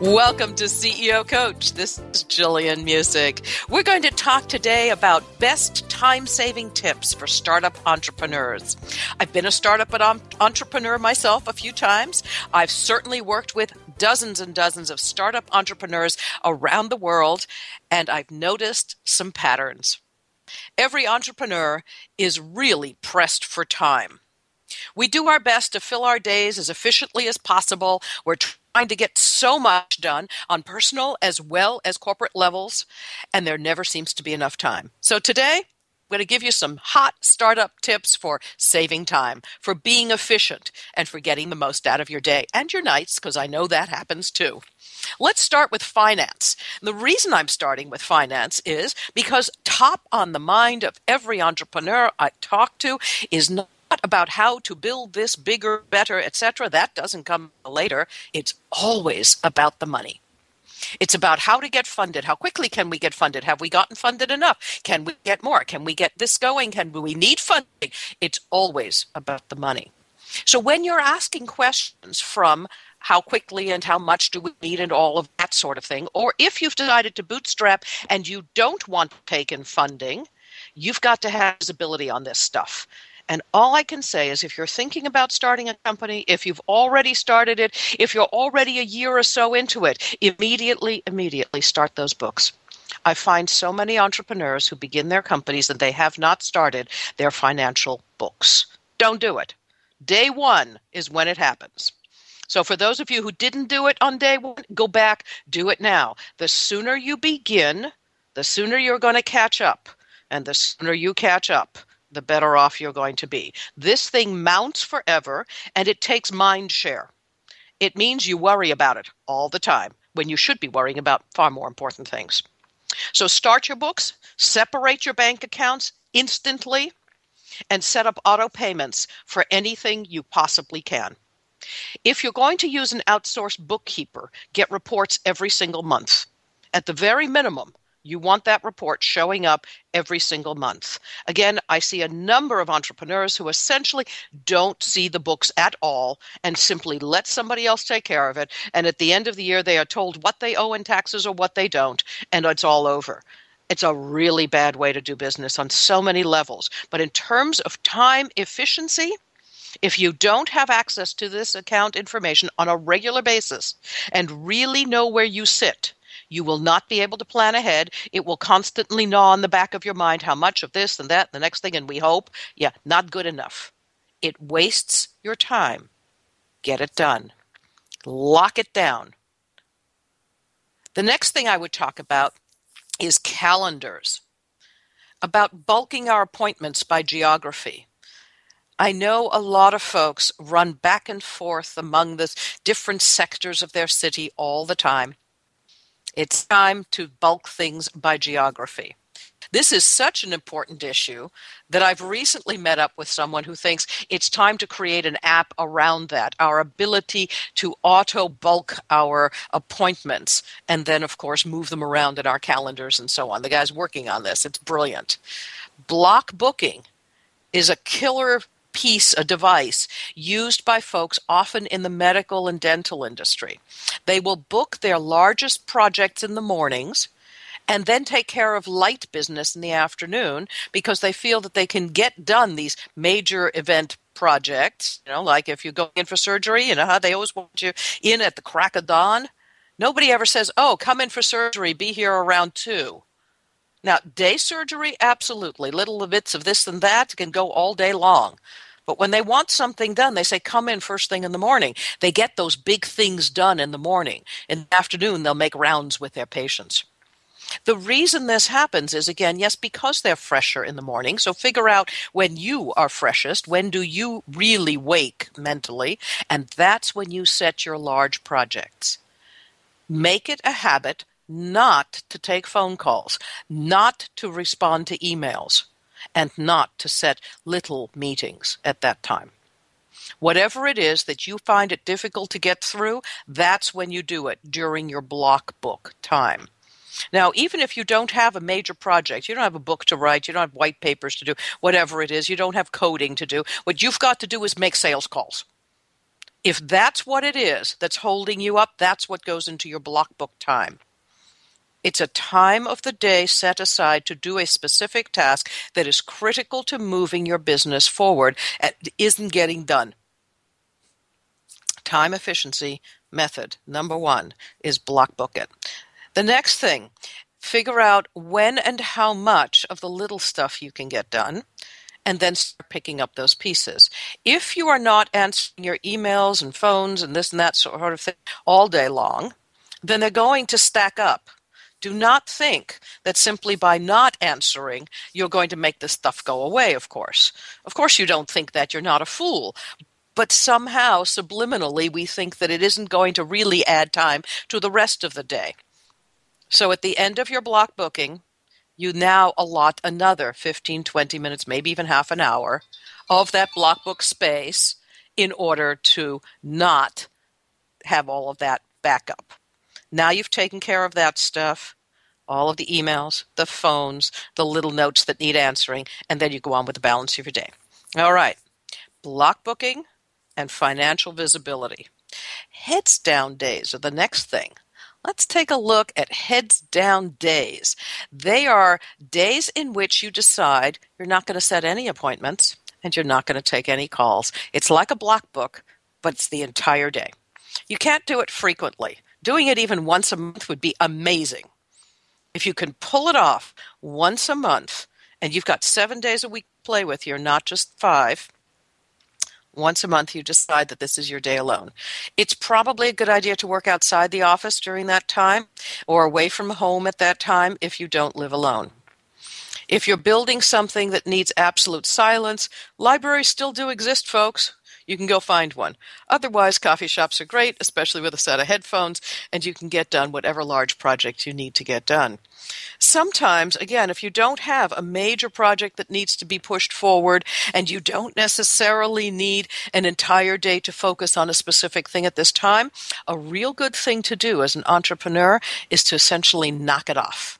Welcome to CEO Coach. This is Gillian Muessig. We're going to talk today about best time saving tips for startup entrepreneurs. I've been a startup entrepreneur myself a few times. I've certainly worked with dozens and dozens of startup entrepreneurs around the world, and I've noticed some patterns. Every entrepreneur is really pressed for time. We do our best to fill our days as efficiently as possible. We're trying to get so much done on personal as well as corporate levels, and there never seems to be enough time. So today, I'm going to give you some hot startup tips for saving time, for being efficient, and for getting the most out of your day and your nights, because I know that happens too. Let's start with finance. The reason I'm starting with finance is because top on the mind of every entrepreneur I talk to is not about how to build this bigger, better, etc. That doesn't come later. It's always about the money. It's about how to get funded. How quickly can we get funded? Have we gotten funded enough? Can we get more? Can we get this going? Can we need funding? It's always about the money. So when you're asking questions from how quickly and how much do we need and all of that sort of thing, or if you've decided to bootstrap and you don't want to take in funding, you've got to have visibility on this stuff. And all I can say is if you're thinking about starting a company, if you've already started it, if you're already a year or so into it, immediately, immediately start those books. I find so many entrepreneurs who begin their companies and they have not started their financial books. Don't do it. Day one is when it happens. So, for those of you who didn't do it on day one, go back, do it now. The sooner you begin, the sooner you're going to catch up. And the sooner you catch up, the better off you're going to be. This thing mounts forever and it takes mind share. It means you worry about it all the time when you should be worrying about far more important things. So start your books, separate your bank accounts instantly, and set up auto payments for anything you possibly can. If you're going to use an outsourced bookkeeper, get reports every single month. At the very minimum, you want that report showing up every single month. Again, I see a number of entrepreneurs who essentially don't see the books at all and simply let somebody else take care of it. And at the end of the year, they are told what they owe in taxes or what they don't, and it's all over. It's a really bad way to do business on so many levels. But in terms of time efficiency, if you don't have access to this account information on a regular basis and really know where you sit, you will not be able to plan ahead. It will constantly gnaw on the back of your mind how much of this and that, and the next thing, and we hope, yeah, not good enough. It wastes your time. Get it done. Lock it down. The next thing I would talk about is calendars, about bulking our appointments by geography. I know a lot of folks run back and forth among the different sectors of their city all the time. It's time to bulk things by geography. This is such an important issue that I've recently met up with someone who thinks it's time to create an app around that, our ability to auto bulk our appointments and then, of course, move them around in our calendars and so on. The guy's working on this, it's brilliant. Block booking is a killer piece, a device used by folks often in the medical and dental industry. They will book their largest projects in the mornings and then take care of light business in the afternoon because they feel that they can get done these major event projects. You know, like if you go in for surgery, you know how they always want you in at the crack of dawn. Nobody ever says, "Oh, come in for surgery, be here around 2." Now, day surgery, absolutely. Little bits of this and that can go all day long. But when they want something done, they say, come in first thing in the morning. They get those big things done in the morning. In the afternoon, they'll make rounds with their patients. The reason this happens is again, yes, because they're fresher in the morning. So figure out when you are freshest. When do you really wake mentally? And that's when you set your large projects. Make it a habit not to take phone calls, not to respond to emails, and not to set little meetings at that time. Whatever it is that you find it difficult to get through, that's when you do it during your block book time. Now, even if you don't have a major project, you don't have a book to write, you don't have white papers to do, whatever it is, you don't have coding to do, what you've got to do is make sales calls. If that's what it is that's holding you up, that's what goes into your block book time. It's a time of the day set aside to do a specific task that is critical to moving your business forward and isn't getting done. Time efficiency method number one is block book it. The next thing, figure out when and how much of the little stuff you can get done and then start picking up those pieces. If you are not answering your emails and phones and this and that sort of thing all day long, then they're going to stack up. Do not think that simply by not answering, you're going to make this stuff go away, of course. Of course, you don't think that. You're not a fool. But somehow, subliminally, we think that it isn't going to really add time to the rest of the day. So at the end of your block booking, you now allot another 15, 20 minutes, maybe even half an hour of that block book space in order to not have all of that backup. Now you've taken care of that stuff, all of the emails, the phones, the little notes that need answering, and then you go on with the balance of your day. All right. Block booking and financial visibility. Heads down days are the next thing. Let's take a look at heads down days. They are days in which you decide you're not going to set any appointments and you're not going to take any calls. It's like a block book, but it's the entire day. You can't do it frequently. Doing it even once a month would be amazing. If you can pull it off once a month and you've got seven days a week to play with, you're not just five, once a month you decide that this is your day alone. It's probably a good idea to work outside the office during that time or away from home at that time if you don't live alone. If you're building something that needs absolute silence, libraries still do exist, folks you can go find one. Otherwise, coffee shops are great, especially with a set of headphones, and you can get done whatever large project you need to get done. Sometimes, again, if you don't have a major project that needs to be pushed forward and you don't necessarily need an entire day to focus on a specific thing at this time, a real good thing to do as an entrepreneur is to essentially knock it off.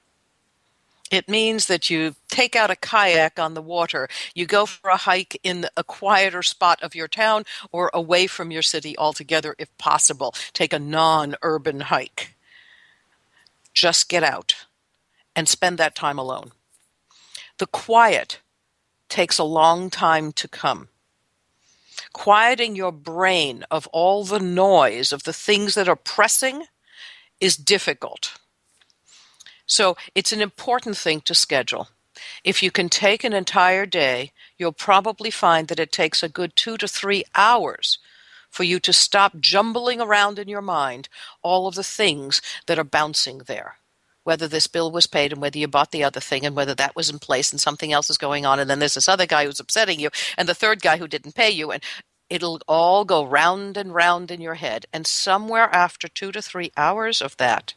It means that you take out a kayak on the water, you go for a hike in a quieter spot of your town or away from your city altogether if possible. Take a non urban hike. Just get out and spend that time alone. The quiet takes a long time to come. Quieting your brain of all the noise of the things that are pressing is difficult. So it's an important thing to schedule. If you can take an entire day, you'll probably find that it takes a good two to three hours for you to stop jumbling around in your mind all of the things that are bouncing there. Whether this bill was paid and whether you bought the other thing and whether that was in place and something else is going on and then there's this other guy who's upsetting you and the third guy who didn't pay you and it'll all go round and round in your head. And somewhere after two to three hours of that,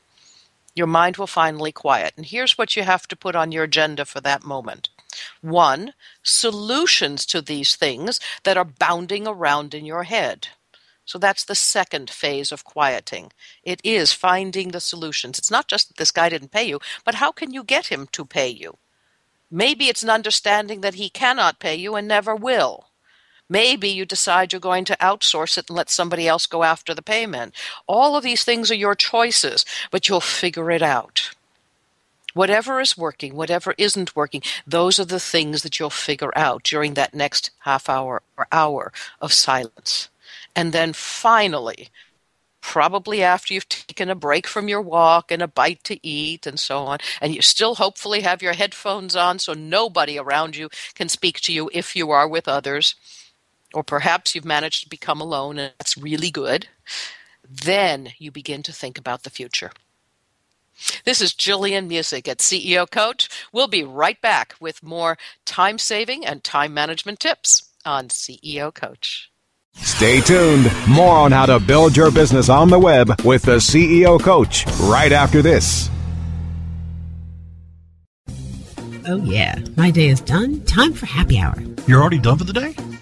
your mind will finally quiet. And here's what you have to put on your agenda for that moment. One, solutions to these things that are bounding around in your head. So that's the second phase of quieting. It is finding the solutions. It's not just that this guy didn't pay you, but how can you get him to pay you? Maybe it's an understanding that he cannot pay you and never will. Maybe you decide you're going to outsource it and let somebody else go after the payment. All of these things are your choices, but you'll figure it out. Whatever is working, whatever isn't working, those are the things that you'll figure out during that next half hour or hour of silence. And then finally, probably after you've taken a break from your walk and a bite to eat and so on. And you still hopefully have your headphones on so nobody around you can speak to you if you are with others. Or perhaps you've managed to become alone and that's really good. Then you begin to think about the future. This is Gillian Muessig at CEO Coach. We'll be right back with more time saving and time management tips on CEO Coach. Stay tuned. More on how to build your business on the web with the CEO Coach right after this. Oh, yeah. My day is done. Time for happy hour. You're already done for the day?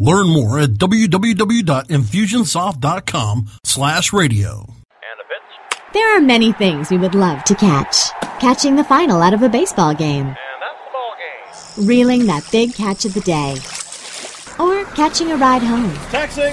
Learn more at www.infusionsoft.com slash radio. There are many things we would love to catch. Catching the final out of a baseball game. Reeling that big catch of the day. Or catching a ride home. Taxi!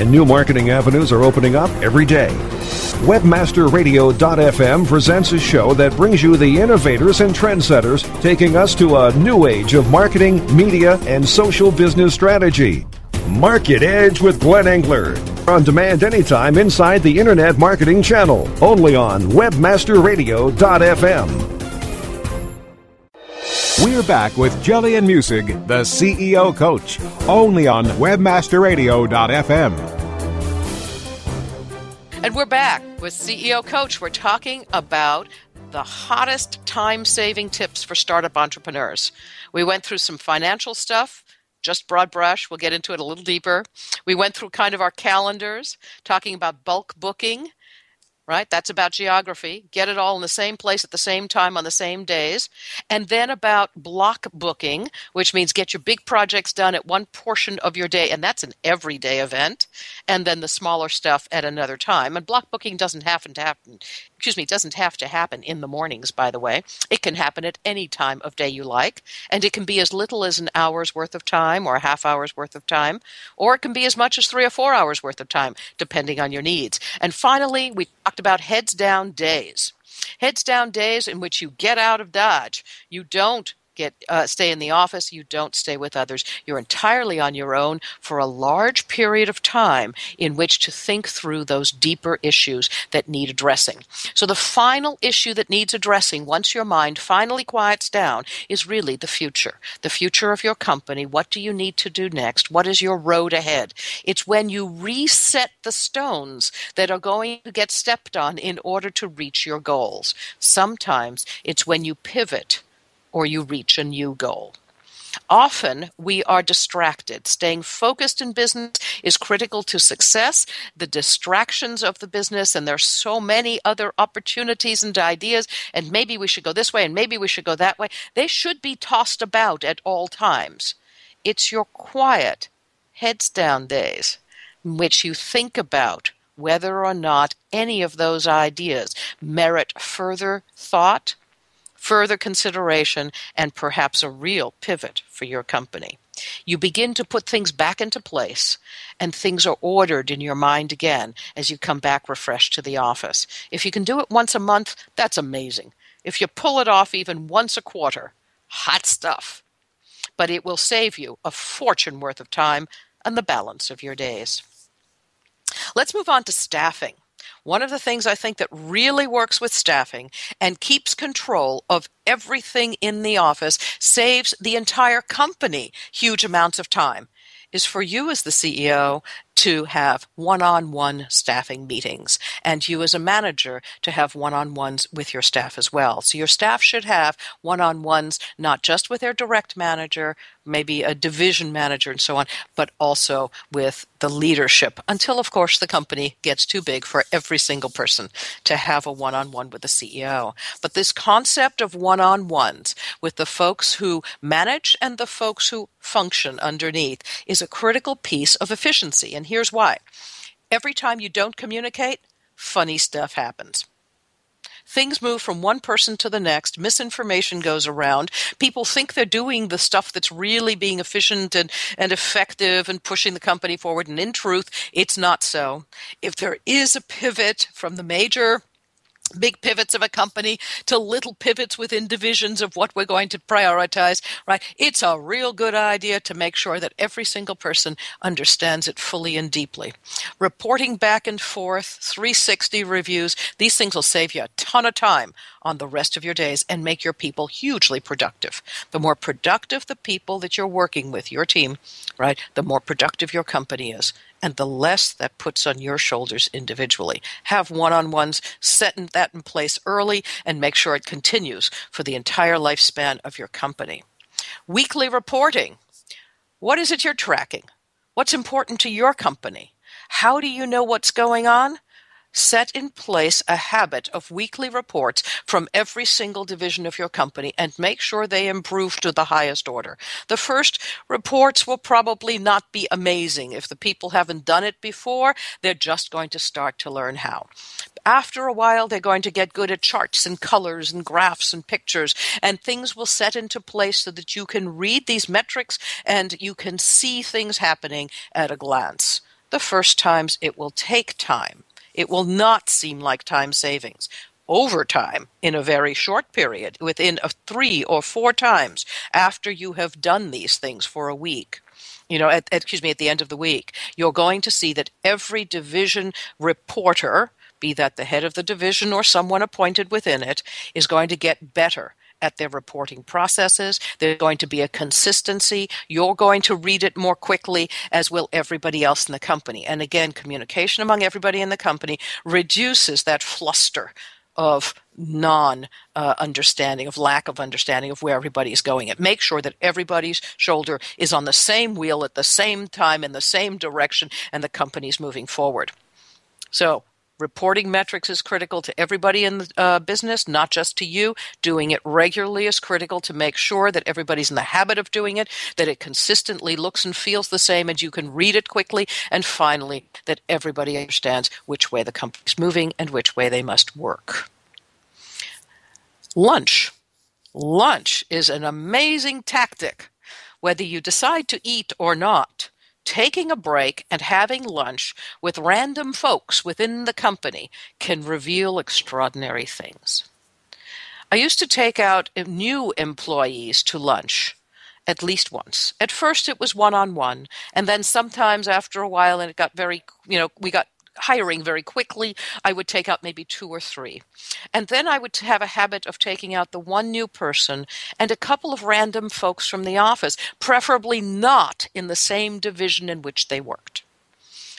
and new marketing avenues are opening up every day. Webmasterradio.fm presents a show that brings you the innovators and trendsetters taking us to a new age of marketing, media, and social business strategy. Market Edge with Glenn Engler. On demand anytime inside the Internet Marketing Channel. Only on WebmasterRadio.fm. We're back with Gillian Muessig, the CEO coach, only on WebmasterRadio.fm. And we're back with CEO Coach. We're talking about the hottest time saving tips for startup entrepreneurs. We went through some financial stuff, just broad brush. We'll get into it a little deeper. We went through kind of our calendars, talking about bulk booking right? That's about geography. Get it all in the same place at the same time on the same days. And then about block booking, which means get your big projects done at one portion of your day, and that's an everyday event, and then the smaller stuff at another time. And block booking doesn't happen to happen, excuse me, it doesn't have to happen in the mornings, by the way. It can happen at any time of day you like, and it can be as little as an hour's worth of time or a half hour's worth of time, or it can be as much as three or four hours worth of time, depending on your needs. And finally, we talked about heads down days. Heads down days in which you get out of Dodge. You don't get uh, stay in the office you don't stay with others. You're entirely on your own for a large period of time in which to think through those deeper issues that need addressing. So the final issue that needs addressing once your mind finally quiets down is really the future the future of your company. What do you need to do next? What is your road ahead? It's when you reset the stones that are going to get stepped on in order to reach your goals. Sometimes it's when you pivot or you reach a new goal. Often we are distracted. Staying focused in business is critical to success. The distractions of the business, and there's so many other opportunities and ideas, and maybe we should go this way and maybe we should go that way. They should be tossed about at all times. It's your quiet, heads down days in which you think about whether or not any of those ideas merit further thought further consideration, and perhaps a real pivot for your company. You begin to put things back into place, and things are ordered in your mind again as you come back refreshed to the office. If you can do it once a month, that's amazing. If you pull it off even once a quarter, hot stuff. But it will save you a fortune worth of time and the balance of your days. Let's move on to staffing. One of the things I think that really works with staffing and keeps control of everything in the office, saves the entire company huge amounts of time, is for you as the CEO to have one on one staffing meetings and you as a manager to have one on ones with your staff as well. So your staff should have one on ones not just with their direct manager, maybe a division manager and so on, but also with the leadership until, of course, the company gets too big for every single person to have a one on one with the CEO. But this concept of one on ones with the folks who manage and the folks who function underneath is a critical piece of efficiency. And here's why every time you don't communicate, funny stuff happens. Things move from one person to the next. Misinformation goes around. People think they're doing the stuff that's really being efficient and, and effective and pushing the company forward. And in truth, it's not so. If there is a pivot from the major big pivots of a company to little pivots within divisions of what we're going to prioritize, right? It's a real good idea to make sure that every single person understands it fully and deeply. Reporting back and forth, 360 reviews, these things will save you a ton of time on the rest of your days and make your people hugely productive. The more productive the people that you're working with, your team, right, the more productive your company is and the less that puts on your shoulders individually. Have one on ones, set that in place early, and make sure it continues for the entire lifespan of your company. Weekly reporting. What is it you're tracking? What's important to your company? How do you know what's going on? Set in place a habit of weekly reports from every single division of your company and make sure they improve to the highest order. The first reports will probably not be amazing. If the people haven't done it before, they're just going to start to learn how. After a while, they're going to get good at charts and colors and graphs and pictures, and things will set into place so that you can read these metrics and you can see things happening at a glance. The first times it will take time it will not seem like time savings. Over time, in a very short period, within three or four times after you have done these things for a week, you know, at, excuse me, at the end of the week, you're going to see that every division reporter, be that the head of the division or someone appointed within it, is going to get better at their reporting processes. There's going to be a consistency. You're going to read it more quickly, as will everybody else in the company. And again, communication among everybody in the company reduces that fluster of non uh, understanding, of lack of understanding of where everybody is going. It makes sure that everybody's shoulder is on the same wheel at the same time in the same direction and the company's moving forward. So, Reporting metrics is critical to everybody in the uh, business, not just to you. Doing it regularly is critical to make sure that everybody's in the habit of doing it, that it consistently looks and feels the same, and you can read it quickly. And finally, that everybody understands which way the company's moving and which way they must work. Lunch. Lunch is an amazing tactic, whether you decide to eat or not taking a break and having lunch with random folks within the company can reveal extraordinary things. I used to take out new employees to lunch at least once. At first it was one on one, and then sometimes after a while and it got very, you know, we got hiring very quickly, I would take out maybe two or three. And then I would have a habit of taking out the one new person and a couple of random folks from the office, preferably not in the same division in which they worked.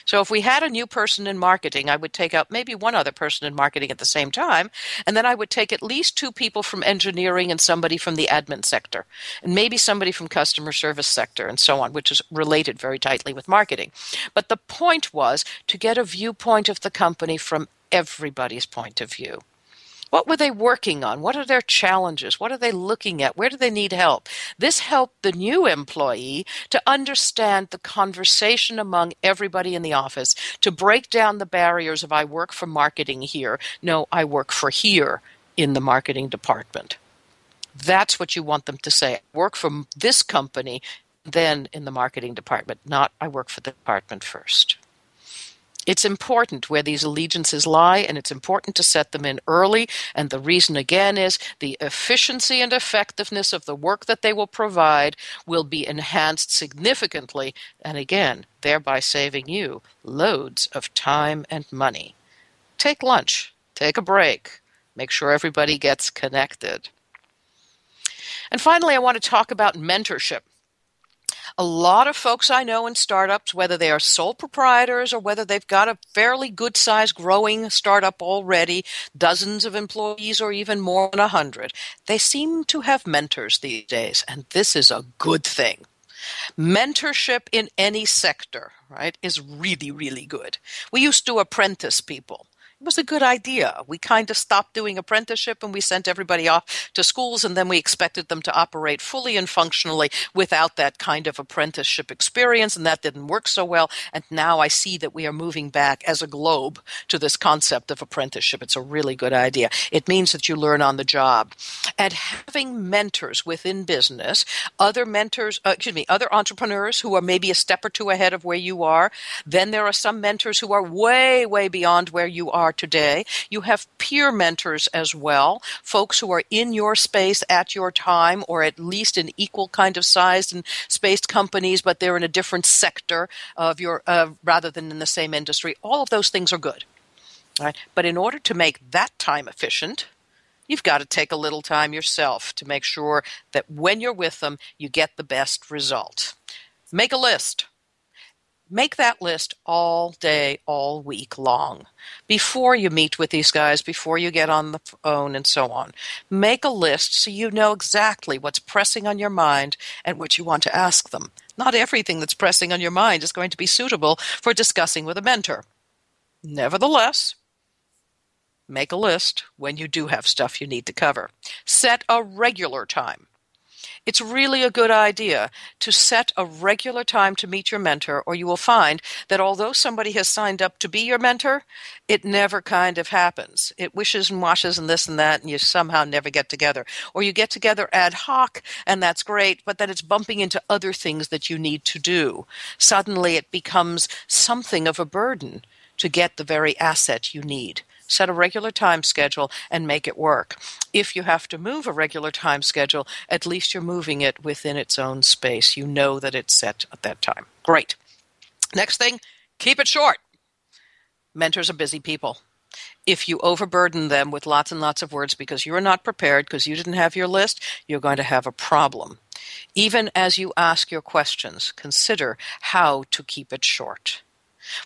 So if we had a new person in marketing, I would take out maybe one other person in marketing at the same time, and then I would take at least two people from engineering and somebody from the admin sector, and maybe somebody from customer service sector and so on, which is related very tightly with marketing. But the point was to get a viewpoint of the company from everybody's point of view. What were they working on? What are their challenges? What are they looking at? Where do they need help? This helped the new employee to understand the conversation among everybody in the office, to break down the barriers of I work for marketing here. No, I work for here in the marketing department. That's what you want them to say. Work for this company then in the marketing department, not I work for the department first. It's important where these allegiances lie, and it's important to set them in early. And the reason, again, is the efficiency and effectiveness of the work that they will provide will be enhanced significantly, and again, thereby saving you loads of time and money. Take lunch, take a break, make sure everybody gets connected. And finally, I want to talk about mentorship. A lot of folks I know in startups, whether they are sole proprietors or whether they've got a fairly good sized growing startup already, dozens of employees or even more than a hundred, they seem to have mentors these days, and this is a good thing. Mentorship in any sector, right, is really, really good. We used to apprentice people was a good idea. We kind of stopped doing apprenticeship and we sent everybody off to schools and then we expected them to operate fully and functionally without that kind of apprenticeship experience and that didn't work so well. And now I see that we are moving back as a globe to this concept of apprenticeship. It's a really good idea. It means that you learn on the job. And having mentors within business, other mentors, uh, excuse me, other entrepreneurs who are maybe a step or two ahead of where you are. Then there are some mentors who are way, way beyond where you are are today. You have peer mentors as well, folks who are in your space at your time or at least in equal kind of sized and spaced companies, but they're in a different sector of your uh, rather than in the same industry. All of those things are good. Right? But in order to make that time efficient, you've got to take a little time yourself to make sure that when you're with them, you get the best result. Make a list. Make that list all day, all week long before you meet with these guys, before you get on the phone, and so on. Make a list so you know exactly what's pressing on your mind and what you want to ask them. Not everything that's pressing on your mind is going to be suitable for discussing with a mentor. Nevertheless, make a list when you do have stuff you need to cover. Set a regular time it's really a good idea to set a regular time to meet your mentor, or you will find that although somebody has signed up to be your mentor, it never kind of happens. It wishes and washes and this and that, and you somehow never get together. Or you get together ad hoc, and that's great, but then it's bumping into other things that you need to do. Suddenly it becomes something of a burden to get the very asset you need set a regular time schedule and make it work. If you have to move a regular time schedule, at least you're moving it within its own space. You know that it's set at that time. Great. Next thing, keep it short. Mentors are busy people. If you overburden them with lots and lots of words because you're not prepared, because you didn't have your list, you're going to have a problem. Even as you ask your questions, consider how to keep it short.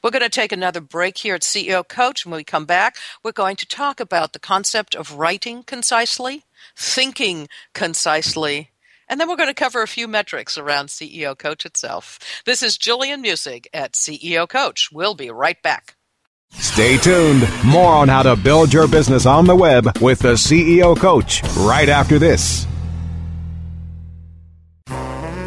We're going to take another break here at CEO Coach. When we come back, we're going to talk about the concept of writing concisely, thinking concisely, and then we're going to cover a few metrics around CEO Coach itself. This is Gillian Muessig at CEO Coach. We'll be right back. Stay tuned. More on how to build your business on the web with the CEO Coach right after this.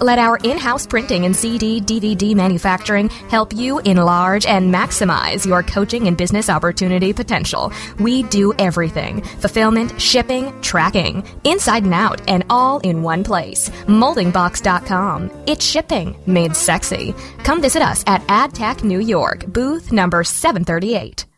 Let our in house printing and CD DVD manufacturing help you enlarge and maximize your coaching and business opportunity potential. We do everything fulfillment, shipping, tracking, inside and out, and all in one place. Moldingbox.com. It's shipping made sexy. Come visit us at AdTech New York, booth number 738.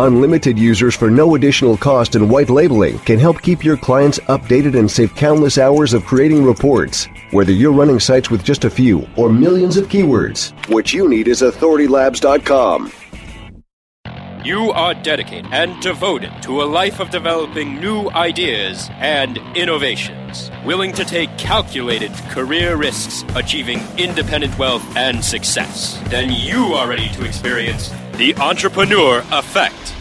Unlimited users for no additional cost and white labeling can help keep your clients updated and save countless hours of creating reports. Whether you're running sites with just a few or millions of keywords, what you need is authoritylabs.com. You are dedicated and devoted to a life of developing new ideas and innovations, willing to take calculated career risks, achieving independent wealth and success. Then you are ready to experience the entrepreneur effect.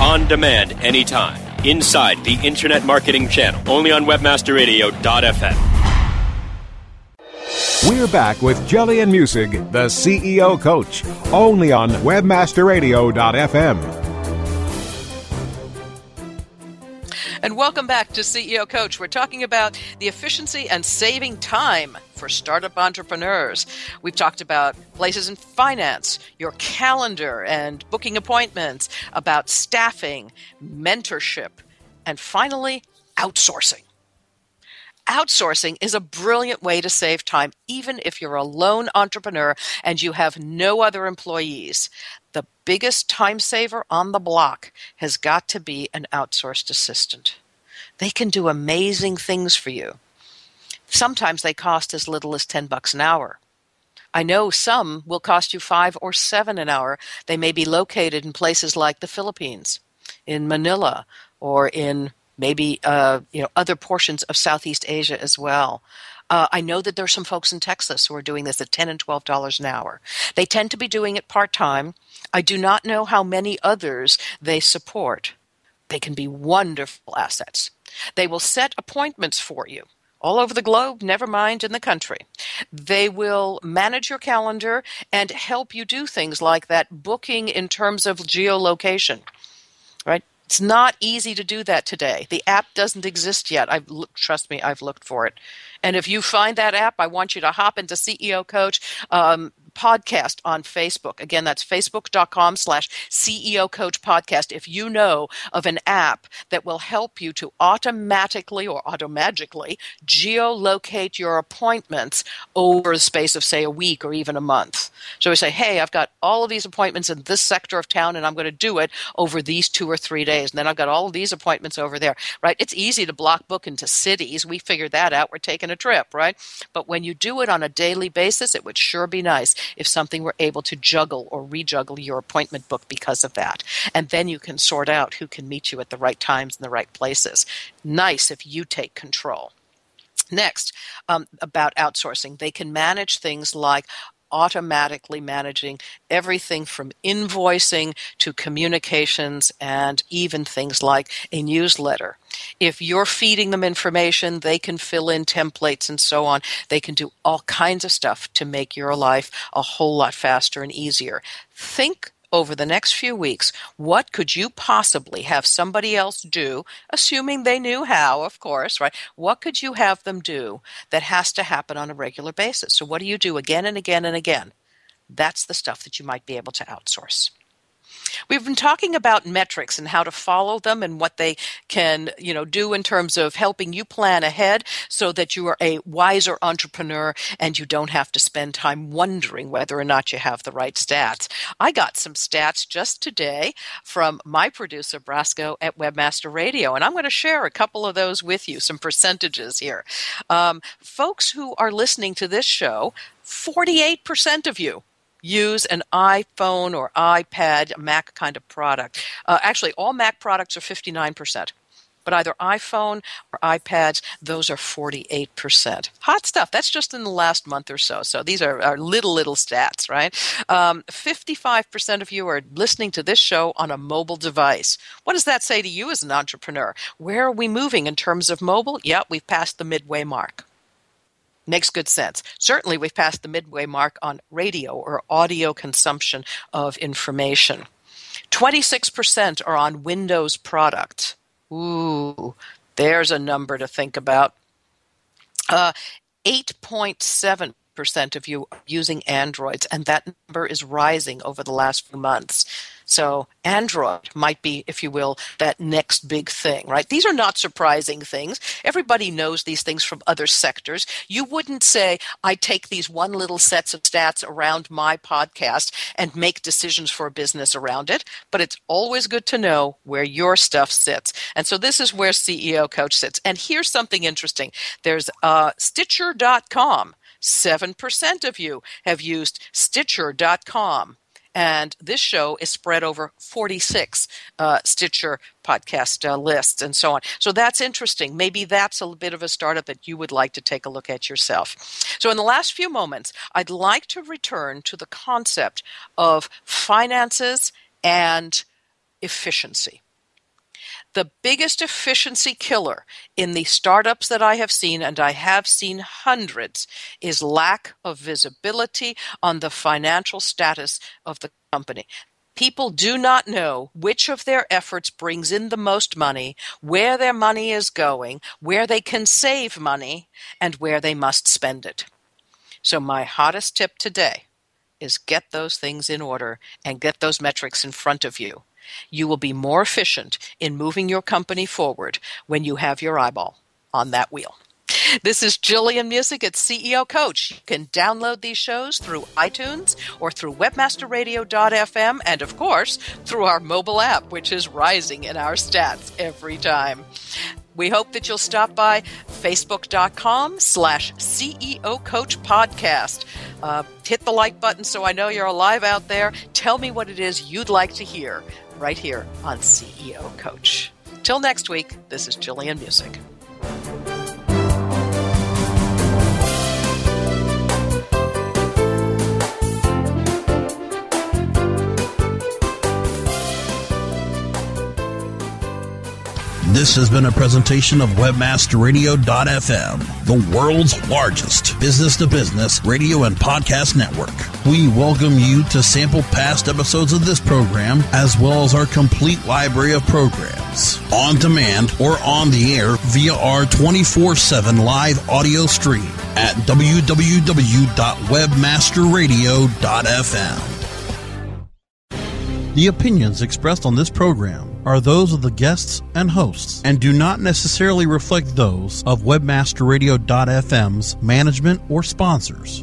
On demand anytime, inside the Internet Marketing Channel, only on WebmasterRadio.fm. We're back with Gillian Muessig, the CEO coach, only on webmasterradio.fm. And welcome back to CEO Coach. We're talking about the efficiency and saving time for startup entrepreneurs. We've talked about places in finance, your calendar and booking appointments, about staffing, mentorship, and finally, outsourcing. Outsourcing is a brilliant way to save time, even if you're a lone entrepreneur and you have no other employees. The biggest time saver on the block has got to be an outsourced assistant. They can do amazing things for you. Sometimes they cost as little as 10 bucks an hour. I know some will cost you 5 or 7 an hour. They may be located in places like the Philippines, in Manila, or in maybe uh, you know other portions of Southeast Asia as well. Uh, I know that there are some folks in Texas who are doing this at ten and twelve dollars an hour. They tend to be doing it part time. I do not know how many others they support. They can be wonderful assets. They will set appointments for you all over the globe, never mind in the country. They will manage your calendar and help you do things like that booking in terms of geolocation. Right? It's not easy to do that today. The app doesn't exist yet. I've trust me, I've looked for it. And if you find that app, I want you to hop into CEO Coach. Um, podcast on Facebook. Again, that's facebook.com slash CEO Coach Podcast. If you know of an app that will help you to automatically or automagically geolocate your appointments over the space of, say, a week or even a month. So we say, hey, I've got all of these appointments in this sector of town and I'm going to do it over these two or three days. And then I've got all of these appointments over there, right? It's easy to block book into cities. We figured that out. We're taking a trip, right? But when you do it on a daily basis, it would sure be nice if something were able to juggle or rejuggle your appointment book because of that. And then you can sort out who can meet you at the right times in the right places. Nice if you take control. Next, um, about outsourcing, they can manage things like automatically managing everything from invoicing to communications and even things like a newsletter. If you're feeding them information, they can fill in templates and so on. They can do all kinds of stuff to make your life a whole lot faster and easier. Think over the next few weeks, what could you possibly have somebody else do, assuming they knew how, of course, right? What could you have them do that has to happen on a regular basis? So, what do you do again and again and again? That's the stuff that you might be able to outsource. We've been talking about metrics and how to follow them and what they can, you know, do in terms of helping you plan ahead so that you are a wiser entrepreneur and you don't have to spend time wondering whether or not you have the right stats. I got some stats just today from my producer Brasco at Webmaster Radio, and I'm going to share a couple of those with you, some percentages here. Um, folks who are listening to this show, 48% of you use an iPhone or iPad, Mac kind of product. Uh, actually, all Mac products are 59%. but either iPhone or iPads, those are 48%. Hot stuff. That's just in the last month or so. So these are, are little, little stats, right? Um, 55% of you are listening to this show on a mobile device. What does that say to you as an entrepreneur? Where are we moving in terms of mobile? Yep, we've passed the midway mark. Makes good sense. Certainly, we've passed the midway mark on radio or audio consumption of information. 26% are on Windows product. Ooh, there's a number to think about. Uh, 8.7% of you are using Androids, and that number is rising over the last few months. So Android might be, if you will, that next big thing, right? These are not surprising things. Everybody knows these things from other sectors. You wouldn't say, I take these one little sets of stats around my podcast and make decisions for a business around it, but it's always good to know where your stuff sits. And so this is where CEO Coach sits. And here's something interesting. There's uh, Stitcher.com. 7% of you have used Stitcher.com and this show is spread over 46 uh, Stitcher podcast uh, lists and so on. So that's interesting. Maybe that's a bit of a startup that you would like to take a look at yourself. So, in the last few moments, I'd like to return to the concept of finances and efficiency the biggest efficiency killer in the startups that I have seen, and I have seen hundreds, is lack of visibility on the financial status of the company. People do not know which of their efforts brings in the most money, where their money is going, where they can save money, and where they must spend it. So, my hottest tip today is get those things in order and get those metrics in front of you you will be more efficient in moving your company forward when you have your eyeball on that wheel. This is Gillian Muessig at CEO Coach. You can download these shows through iTunes or through webmasterradio.fm and, of course, through our mobile app, which is rising in our stats every time. We hope that you'll stop by facebook.com slash CEO Coach Podcast. Uh, hit the like button so I know you're alive out there. Tell me what it is you'd like to hear right here on CEO Coach. Till next week, this is Gillian Muessig. This has been a presentation of WebmasterRadio.fm, the world's largest business to business radio and podcast network. We welcome you to sample past episodes of this program, as well as our complete library of programs, on demand or on the air via our 24 7 live audio stream at www.webmasterradio.fm. The opinions expressed on this program are those of the guests and hosts and do not necessarily reflect those of webmasterradio.fm's management or sponsors.